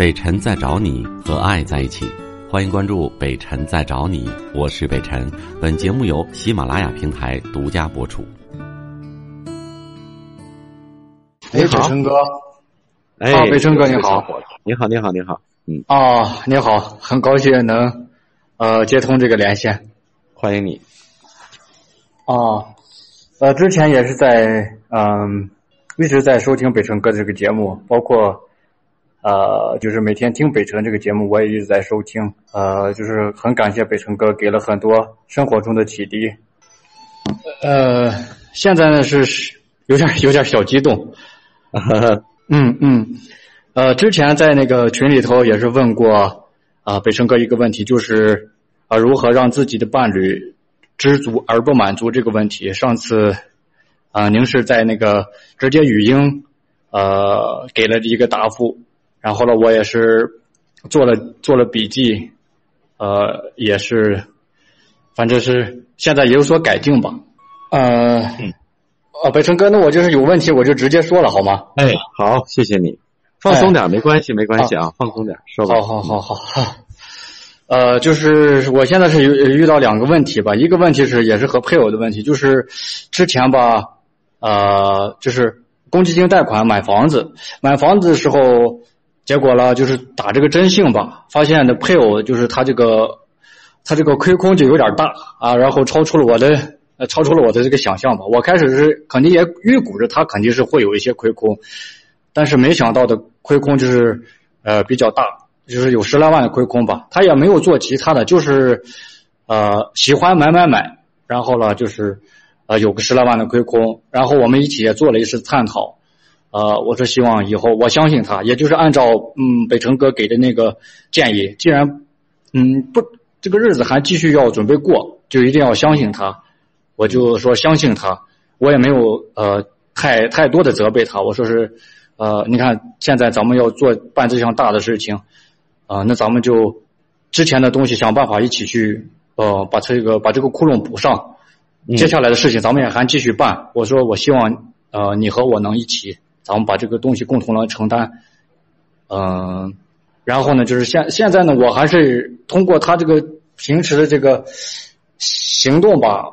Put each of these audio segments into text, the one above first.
北辰在找你和爱在一起，欢迎关注北辰在找你，我是北辰。本节目由喜马拉雅平台独家播出。哎，北辰哥，哎，啊，北辰哥你好，你好，你好，你好，嗯，啊，你好，很高兴能呃接通这个连线，欢迎你。啊，呃，之前也是在嗯一直在收听北辰哥这个节目，包括呃就是每天听北辰这个节目，我也一直在收听，呃，就是很感谢北辰哥给了很多生活中的启迪。呃，现在呢是有点有点小激动。嗯嗯，呃，之前在那个群里头也是问过啊、北辰哥一个问题，就是啊、如何让自己的伴侣知足而不满足这个问题。上次啊、您是在那个直接语音呃给了一个答复，然后呢，我也是做了做了笔记，呃，也是反正是现在也有所改进吧。呃，啊，北辰哥，那我就是有问题我就直接说了好吗？哎，好，谢谢你，放松点，没关系，没关系啊，放松点，说吧。好好好好。呃，就是我现在是遇遇到两个问题吧，一个问题是也是和配偶的问题，就是之前吧，呃，就是公积金贷款买房子，买房子的时候，结果呢就是打这个征信吧，发现的配偶就是他这个他这个亏空就有点大啊，然后超出了我的呃超出了我的这个想象吧，我开始是肯定也预估着他肯定是会有一些亏空，但是没想到的亏空就是呃比较大。就是有十来万的亏空吧，他也没有做其他的，就是呃喜欢买买买，然后呢就是呃有个十来万的亏空，然后我们一起也做了一次探讨，呃我是希望以后我相信他，也就是按照嗯北辰哥给的那个建议，既然嗯不这个日子还继续要准备过，就一定要相信他，我就说相信他，我也没有呃太太多的责备他，我说是呃你看现在咱们要做办这项大的事情。啊、那咱们就之前的东西想办法一起去，呃，把这个把这个窟窿补上。嗯接下来的事情咱们也还继续办。我说我希望呃你和我能一起，咱们把这个东西共同来承担。嗯、然后呢，就是现现在呢，我还是通过他这个平时的这个行动吧，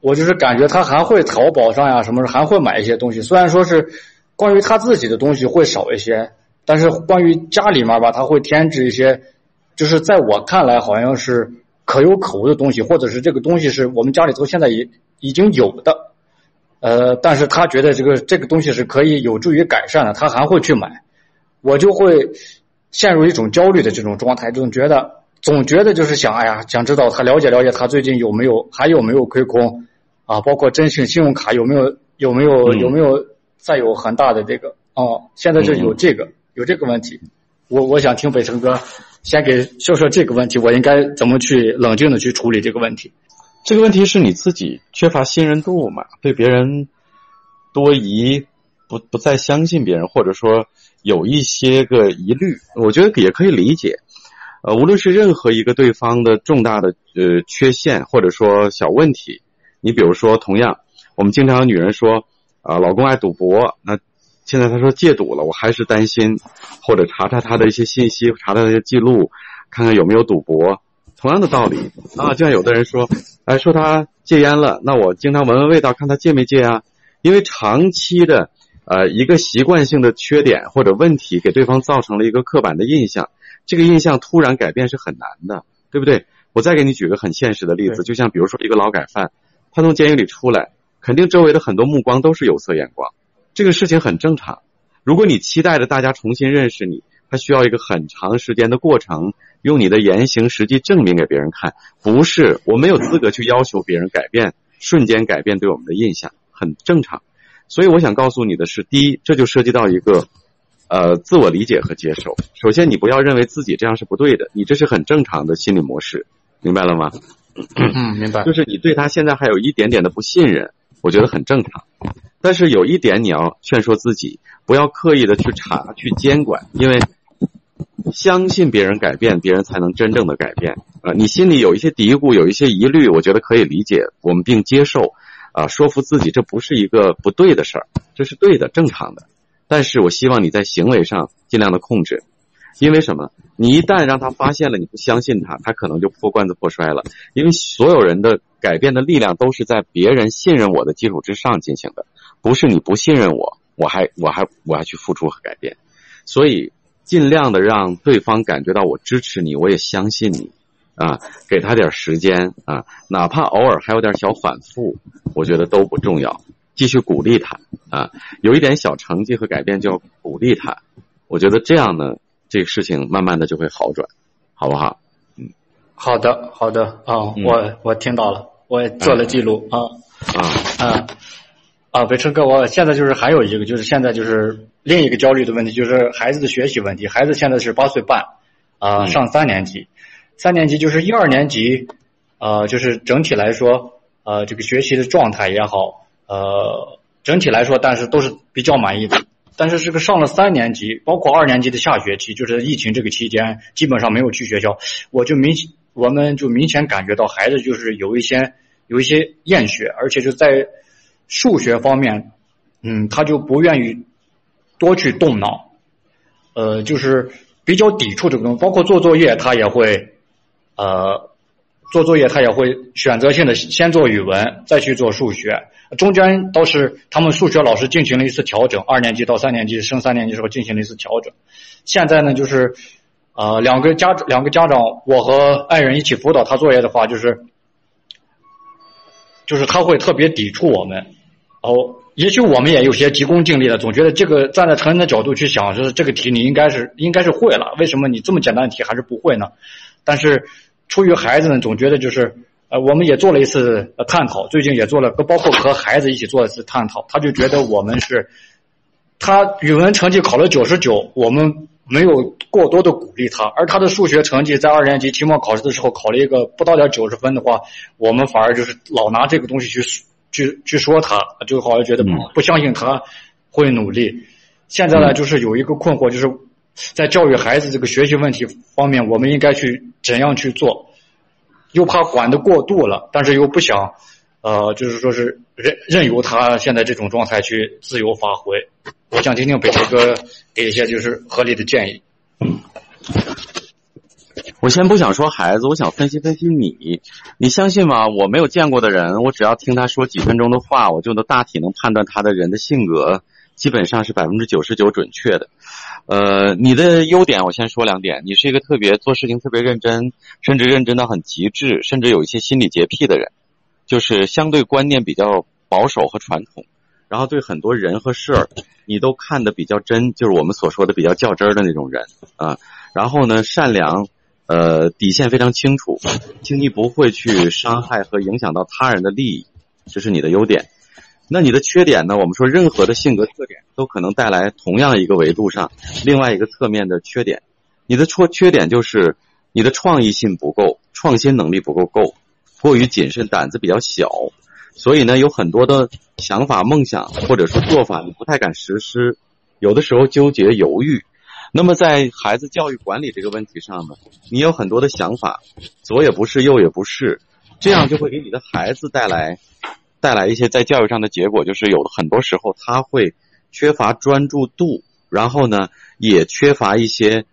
我就是感觉他还会淘宝上呀什么还会买一些东西，虽然说是关于他自己的东西会少一些。但是关于家里面吧，他会添置一些，就是在我看来好像是可有可无的东西，或者是这个东西是我们家里头现在已已经有的，呃，但是他觉得这个这个东西是可以有助于改善的，他还会去买，我就会陷入一种焦虑的这种状态，总觉得总觉得就是想，哎呀，想知道他了解了解他最近有没有还有没有亏空啊，包括征信信用卡有没有有没有嗯有没有再有很大的这个哦，现在就有这个。有这个问题，我我想听北辰哥先给说说这个问题，我应该怎么去冷静的去处理这个问题？这个问题是你自己缺乏信任度嘛？对别人多疑，不不再相信别人，或者说有一些个疑虑，我觉得也可以理解。呃，无论是任何一个对方的重大的呃缺陷，或者说小问题，你比如说，同样，我们经常有女人说啊、老公爱赌博，那。现在他说戒赌了，我还是担心，或者查查他的一些信息，查查他的记录，看看有没有赌博。同样的道理啊，就像有的人说，哎，说他戒烟了，那我经常闻闻味道，看他戒没戒啊。因为长期的呃一个习惯性的缺点或者问题，给对方造成了一个刻板的印象，这个印象突然改变是很难的，对不对？我再给你举个很现实的例子，就像比如说一个劳改犯，他从监狱里出来，肯定周围的很多目光都是有色眼光。这个事情很正常。如果你期待着大家重新认识你，它需要一个很长时间的过程，用你的言行实际证明给别人看。不是，我没有资格去要求别人改变，瞬间改变对我们的印象，很正常。所以我想告诉你的是，第一，这就涉及到一个呃自我理解和接受。首先，你不要认为自己这样是不对的，你这是很正常的心理模式，明白了吗？嗯，明白。就是你对他现在还有一点点的不信任，我觉得很正常。但是有一点你要劝说自己，不要刻意的去查、去监管，因为相信别人改变，别人才能真正的改变。呃，你心里有一些嘀咕，有一些疑虑，我觉得可以理解，我们并接受。啊，说服自己这不是一个不对的事儿，这是对的、正常的。但是我希望你在行为上尽量的控制。因为什么？你一旦让他发现了你不相信他，他可能就破罐子破摔了。因为所有人的改变的力量都是在别人信任我的基础之上进行的，不是你不信任我，我还我还我还去付出和改变。所以尽量的让对方感觉到我支持你，我也相信你啊，给他点时间啊，哪怕偶尔还有点小反复，我觉得都不重要。继续鼓励他啊，有一点小成绩和改变就要鼓励他。我觉得这样呢。这个事情慢慢的就会好转，好不好？嗯，好的，好的啊，我我听到了，我也做了记录啊啊啊啊！北辰哥，我现在就是还有一个，就是现在就是另一个焦虑的问题，就是孩子的学习问题。孩子现在是八岁半啊，上三年级，三年级就是一二年级，呃，就是整体来说，呃，这个学习的状态也好，呃，整体来说，但是都是比较满意的。但是这个上了三年级，包括二年级的下学期，就是疫情这个期间，基本上没有去学校，我就明显，我们就明显感觉到孩子就是有一些有一些厌学，而且就在数学方面，嗯，他就不愿意多去动脑，呃，就是比较抵触这个东西，包括做作业，他也会，呃。做作业，他也会选择性的先做语文，再去做数学。中间倒是他们数学老师进行了一次调整，二年级到三年级升三年级时候进行了一次调整。现在呢，就是呃两个家两个家长，我和爱人一起辅导他作业的话，就是就是他会特别抵触我们。哦，也许我们也有些急功近利了，总觉得这个站在成人的角度去想，就是这个题你应该是应该是会了，为什么你这么简单的题还是不会呢？但是。出于孩子呢，总觉得就是，呃，我们也做了一次探讨，最近也做了，包括和孩子一起做一次探讨，他就觉得我们是，他语文成绩考了九十九，我们没有过多的鼓励他，而他的数学成绩在二年级期末考试的时候考了一个不到点九十分的话，我们反而就是老拿这个东西去去去说他，就好像觉得不相信他会努力。现在呢，就是有一个困惑，就是。在教育孩子这个学习问题方面，我们应该去怎样去做？又怕管的过度了，但是又不想，呃，就是说是任任由他现在这种状态去自由发挥。我想听听北辰哥给一些就是合理的建议。我先不想说孩子，我想分析分析你。你相信吗？我没有见过的人，我只要听他说几分钟的话，我就能大体能判断他的人的性格，基本上是百分之九十九准确的。呃，你的优点我先说两点。你是一个特别做事情特别认真，甚至认真到很极致，甚至有一些心理洁癖的人，就是相对观念比较保守和传统，然后对很多人和事儿你都看得比较真，就是我们所说的比较较真儿的那种人啊。然后呢，善良，呃，底线非常清楚，轻易不会去伤害和影响到他人的利益，这是你的优点。那你的缺点呢？我们说任何的性格特点都可能带来同样一个维度上另外一个侧面的缺点。你的错缺点就是你的创意性不够，创新能力不够够，过于谨慎，胆子比较小，所以呢有很多的想法、梦想或者说做法你不太敢实施，有的时候纠结犹豫。那么在孩子教育管理这个问题上呢，你有很多的想法，左也不是，右也不是，这样就会给你的孩子带来。带来一些在教育上的结果，就是有很多时候他会缺乏专注度，然后呢，也缺乏一些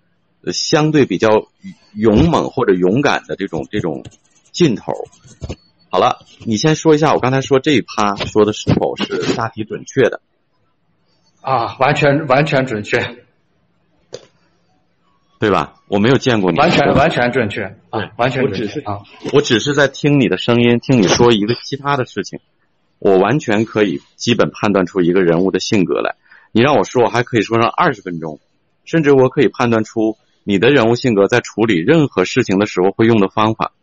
相对比较勇猛或者勇敢的这种这种劲头。好了，你先说一下，我刚才说这一趴说的是否是大体准确的？啊，完全完全准确，对吧？我没有见过你，完全完全准确啊，完全准确啊！我只是在听你的声音，听你说一个其他的事情。我完全可以基本判断出一个人物的性格来。你让我说，我还可以说上二十分钟，甚至我可以判断出你的人物性格在处理任何事情的时候会用的方法。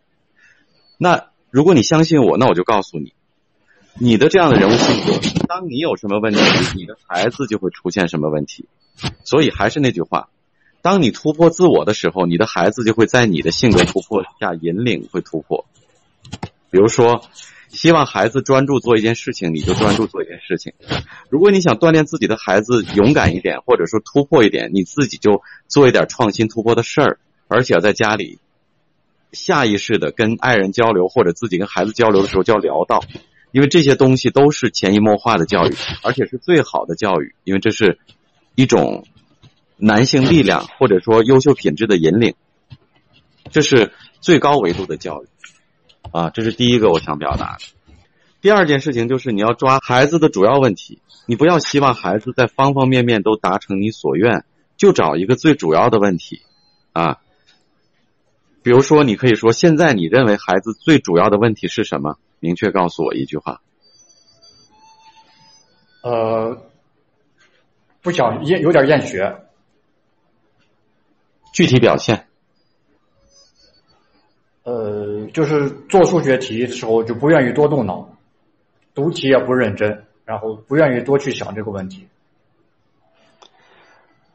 那如果你相信我，那我就告诉你，你的这样的人物性格，当你有什么问题，你的孩子就会出现什么问题。所以还是那句话，当你突破自我的时候，你的孩子就会在你的性格突破下引领会突破。比如说。希望孩子专注做一件事情，你就专注做一件事情。如果你想锻炼自己的孩子勇敢一点，或者说突破一点，你自己就做一点创新突破的事儿，而且在家里下意识的跟爱人交流，或者自己跟孩子交流的时候就要聊到，因为这些东西都是潜移默化的教育，而且是最好的教育，因为这是一种男性力量 或者说优秀品质的引领，这是最高维度的教育啊，这是第一个我想表达的。第二件事情就是你要抓孩子的主要问题，你不要希望孩子在方方面面都达成你所愿，就找一个最主要的问题啊。比如说，你可以说，现在你认为孩子最主要的问题是什么？明确告诉我一句话。呃，不想厌，有点厌学。具体表现？呃，就是做数学题的时候就不愿意多动脑，读题也不认真，然后不愿意多去想这个问题。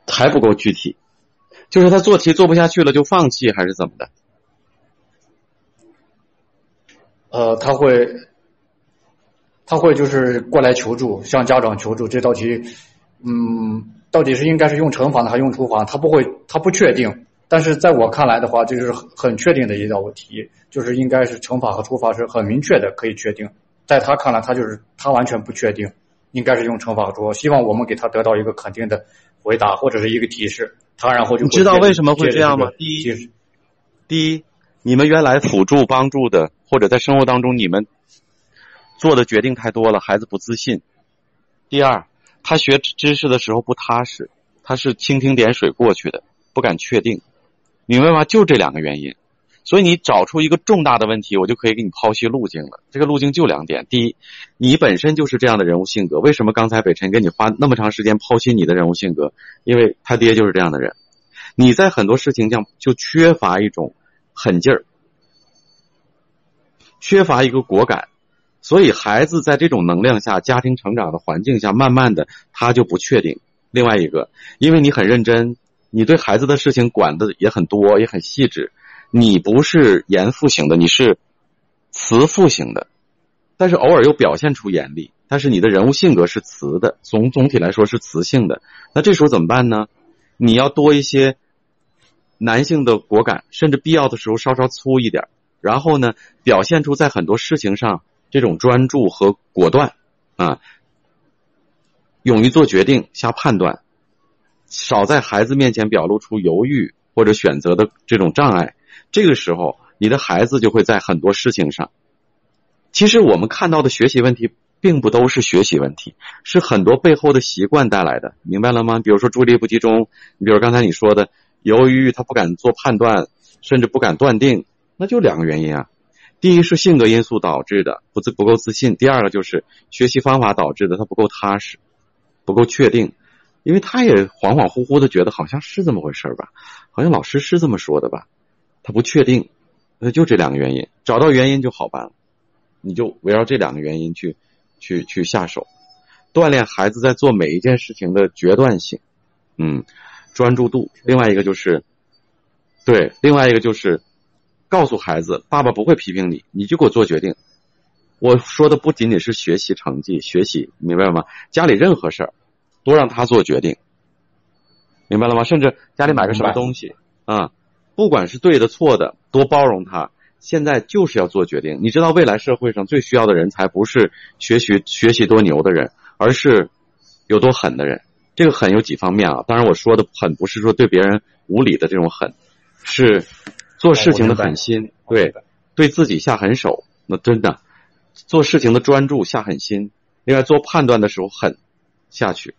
还不够具体，就是他做题做不下去了就放弃，还是怎么的？呃，他会，他会就是过来求助，向家长求助。这道题，嗯，到底是应该是用乘法呢，还是用除法？他不会，他不确定。但是在我看来的话，这就是很确定的一道题，就是应该是乘法和除法是很明确的，可以确定。在他看来，他就是他完全不确定，应该是用乘法和除法。希望我们给他得到一个肯定的回答或者是一个提示，他然后就你知道为什么会这样吗？第一，第一。你们原来辅助帮助的，或者在生活当中你们做的决定太多了，孩子不自信。第二，他学知识的时候不踏实，他是蜻蜓点水过去的，不敢确定，明白吗？就这两个原因。所以你找出一个重大的问题，我就可以给你剖析路径了。这个路径就两点：第一，你本身就是这样的人物性格。为什么刚才北辰给你花那么长时间剖析你的人物性格？因为他爹就是这样的人。你在很多事情上就缺乏一种。狠劲儿，缺乏一个果敢，所以孩子在这种能量下、家庭成长的环境下，慢慢的他就不确定。另外一个，因为你很认真，你对孩子的事情管的也很多，也很细致。你不是严父型的，你是慈父型的，但是偶尔又表现出严厉。但是你的人物性格是慈的，总总体来说是慈性的。那这时候怎么办呢？你要多一些。男性的果敢，甚至必要的时候稍稍粗一点，然后呢，表现出在很多事情上这种专注和果断啊，勇于做决定、下判断，少在孩子面前表露出犹豫或者选择的这种障碍。这个时候，你的孩子就会在很多事情上。其实我们看到的学习问题，并不都是学习问题，是很多背后的习惯带来的，明白了吗？比如说注意力不集中，你比如刚才你说的。由于他不敢做判断，甚至不敢断定，那就两个原因啊。第一是性格因素导致的，不自不够自信；第二个就是学习方法导致的，他不够踏实，不够确定。因为他也恍恍惚惚的觉得好像是这么回事吧，好像老师是这么说的吧，他不确定。那就这两个原因，找到原因就好办了。你就围绕这两个原因去去去下手，锻炼孩子在做每一件事情的决断性。嗯。专注度，另外一个就是，对，另外一个就是告诉孩子，爸爸不会批评你，你就给我做决定。我说的不仅仅是学习成绩，学习明白吗？家里任何事儿都让他做决定，明白了吗？甚至家里买个什么东西啊，不管是对的错的，多包容他。现在就是要做决定。你知道，未来社会上最需要的人才不是学习学习多牛的人，而是有多狠的人。这个狠有几方面啊？当然，我说的狠不是说对别人无理的这种狠，是做事情的狠心，对，对自己下狠手。那真的做事情的专注下狠心，另外做判断的时候狠下去。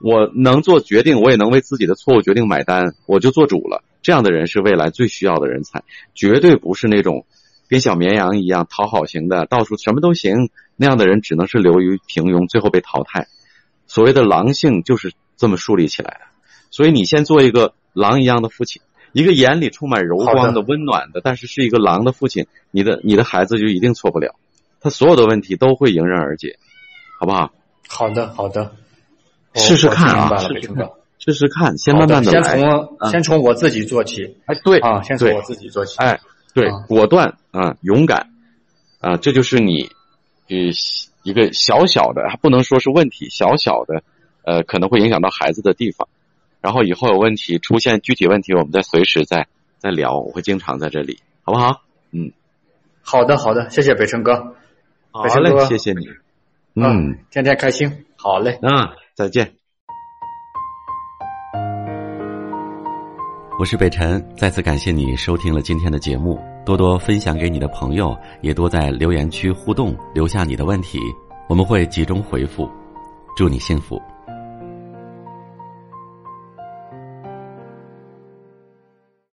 我能做决定，我也能为自己的错误决定买单，我就做主了。这样的人是未来最需要的人才，绝对不是那种跟小绵羊一样讨好型的，到处什么都行那样的人，只能是流于平庸，最后被淘汰。所谓的狼性就是这么树立起来的，所以你先做一个狼一样的父亲，一个眼里充满柔光的、温暖的，但是是一个狼的父亲，你的你的孩子就一定错不了，他所有的问题都会迎刃而解，好不好？好的，好的，试试看啊，试试看，先慢慢的来，先从先从我自己做起，哎，对啊，先从我自己做起，哎，对，果断啊，勇敢啊，这就是你，呃。一个小小的，还不能说是问题，小小的，呃，可能会影响到孩子的地方。然后以后有问题出现具体问题，我们再随时再再聊。我会经常在这里，好不好？嗯，好的，好的，谢谢北辰哥。好嘞，谢谢你。嗯，天天开心。好嘞。嗯，再见。我是北辰，再次感谢你收听了今天的节目，多多分享给你的朋友，也多在留言区互动，留下你的问题，我们会集中回复。祝你幸福。